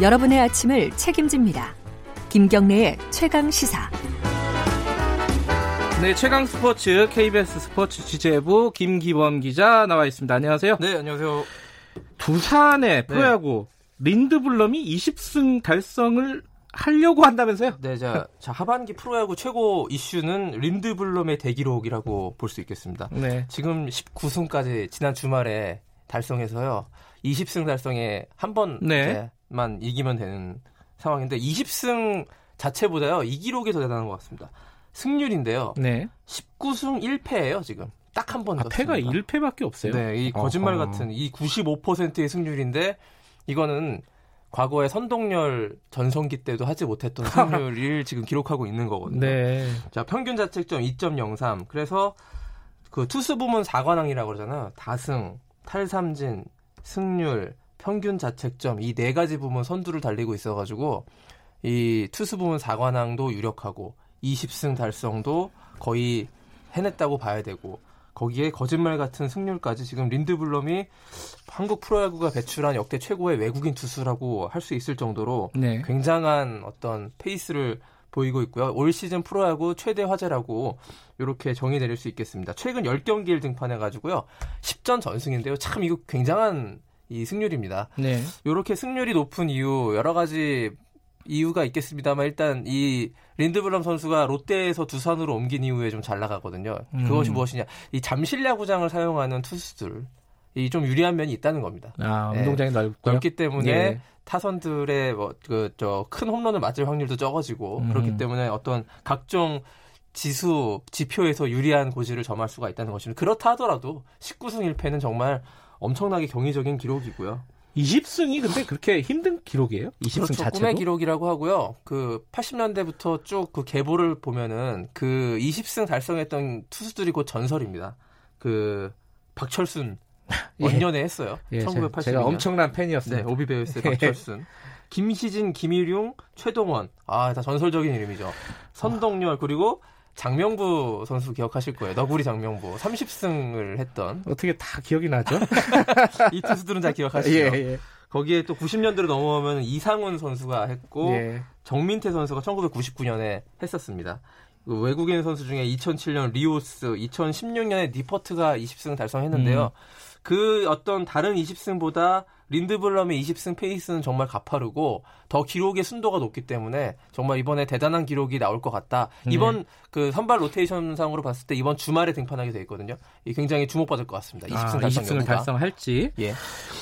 여러분의 아침을 책임집니다. 김경래의 최강 시사. 네, 최강 스포츠 KBS 스포츠 취재부 김기범 기자 나와 있습니다. 안녕하세요. 네, 안녕하세요. 두산의 프로야구 네. 린드블럼이 20승 달성을 하려고 한다면서요? 네, 자, 자 하반기 프로야구 최고 이슈는 린드블럼의 대기록이라고 볼 수 있겠습니다. 네. 지금 19승까지 지난 주말에 달성해서요. 20승 달성에 한 번만 네. 이기면 되는 상황인데 20승 자체보다요. 이 기록이 더 대단한 것 같습니다. 승률인데요. 네. 19승 1패예요, 지금. 딱 한번 아, 패가 1패밖에 없어요. 네, 이 거짓말 어허. 같은 이 95%의 승률인데 이거는 과거에 선동열 전성기 때도 하지 못했던 승률을 지금 기록하고 있는 거거든요. 네. 자, 평균 자책점 2.03. 그래서 그 투수 부문 4관왕이라고 그러잖아요. 다승, 탈삼진, 승률, 평균 자책점 이 네 가지 부문 선두를 달리고 있어 가지고 이 투수 부문 4관왕도 유력하고 20승 달성도 거의 해냈다고 봐야 되고 거기에 거짓말 같은 승률까지 지금 린드블럼이 한국 프로야구가 배출한 역대 최고의 외국인 투수라고 할 수 있을 정도로 네. 굉장한 어떤 페이스를 보이고 있고요. 올 시즌 프로야구 최대 화제라고 이렇게 정의 내릴 수 있겠습니다. 최근 10경기를 등판해 가지고요. 10전 전승인데요. 참 이거 굉장한 이 승률입니다. 네. 이렇게 승률이 높은 이유 여러 가지 이유가 있겠습니다,만 일단 이 린드블럼 선수가 롯데에서 두산으로 옮긴 이후에 좀 잘 나가거든요. 음. 그것이 무엇이냐? 이 잠실 야구장을 사용하는 투수들 이 좀 유리한 면이 있다는 겁니다. 아, 운동장이 네. 넓고 넓기 때문에 예. 타선들의 뭐 그 저 큰 홈런을 맞을 확률도 적어지고 음. 그렇기 때문에 어떤 각종 지수 지표에서 유리한 고지를 점할 수가 있다는 것입니다. 그렇다 하더라도 19승 1패는 정말 엄청나게 경이적인 기록이고요. 20승이 근데 그렇게 힘든 기록이에요? 20승 그렇죠. 자체도? 꿈의 기록이라고 하고요. 그 80년대부터 쭉 그 계보를 보면은 그 20승 달성했던 투수들이 곧 전설입니다. 그 박철순 예. 원년에 했어요. 예, 1980년. 제가 엄청난 팬이었어요. 네, 오비베이스의 박철순. 김시진, 김일용, 최동원. 아, 다 전설적인 이름이죠. 선동열 그리고 장명부 선수 기억하실 거예요. 너구리 장명부 30승을 했던 어떻게 다 기억이 나죠? 이 투수들은 다 기억하시죠. 예, 예. 거기에 또 90년대로 넘어오면 이상훈 선수가 했고 예. 정민태 선수가 1999년에 했었습니다. 그 외국인 선수 중에 2007년 리오스, 2016년에 니퍼트가 20승 달성했는데요. 음. 그 어떤 다른 20승보다 린드블럼의 20승 페이스는 정말 가파르고 더 기록의 순도가 높기 때문에 정말 이번에 대단한 기록이 나올 것 같다. 이번 네. 그 선발 로테이션상으로 봤을 때 이번 주말에 등판하게 돼 있거든요. 이 굉장히 주목받을 것 같습니다. 20승, 아, 20승을 달성할지. 예.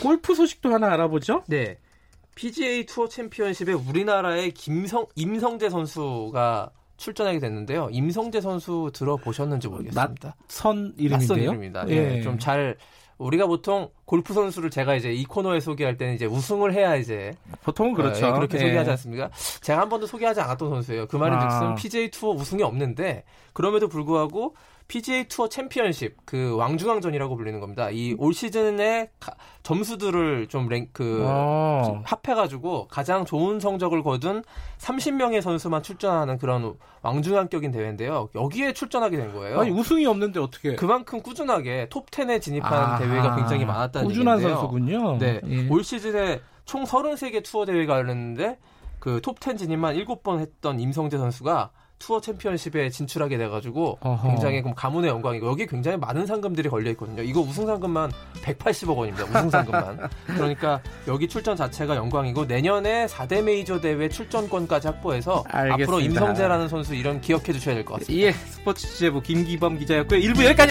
골프 소식도 하나 알아보죠. 네. PGA 투어 챔피언십에 우리나라의 김성 임성재 선수가 출전하게 됐는데요. 임성재 선수 들어보셨는지 모르겠습니다. 낯선 이름인데요. 이름입니다. 예. 예. 좀잘 우리가 보통 골프 선수를 제가 이제 이 코너에 소개할 때는 이제 우승을 해야 이제 보통은 그렇죠. 어, 그렇게 예. 소개하지 않습니까? 제가 한 번도 소개하지 않았던 선수예요. 그 말인 즉슨 아. PJ 투어 우승이 없는데 그럼에도 불구하고 PGA 투어 챔피언십 그 왕중왕전이라고 불리는 겁니다. 이 올 시즌의 점수들을 좀 랭크 아. 합해 가지고 가장 좋은 성적을 거둔 30명의 선수만 출전하는 그런 왕중왕격인 대회인데요. 여기에 출전하게 된 거예요. 아니 우승이 없는데 어떻게? 그만큼 꾸준하게 톱 10에 진입한 아. 대회가 굉장히 많았다는 꾸준한 얘기인데요. 선수군요. 네, 예. 올 시즌에 총 33개 투어 대회가 열렸는데 그 톱 10 진입만 7번 했던 임성재 선수가 투어 챔피언십에 진출하게 돼가지고 어허. 굉장히 가문의 영광이고 여기 굉장히 많은 상금들이 걸려 있거든요. 이거 우승 상금만 180억 원입니다. 우승 상금만. 그러니까 여기 출전 자체가 영광이고 내년에 4대 메이저 대회 출전권까지 확보해서 알겠습니다. 앞으로 임성재라는 선수 이름 기억해 주셔야 될 것 같습니다. 예, 스포츠 취재부 김기범 기자였고요. 1부 여기까지.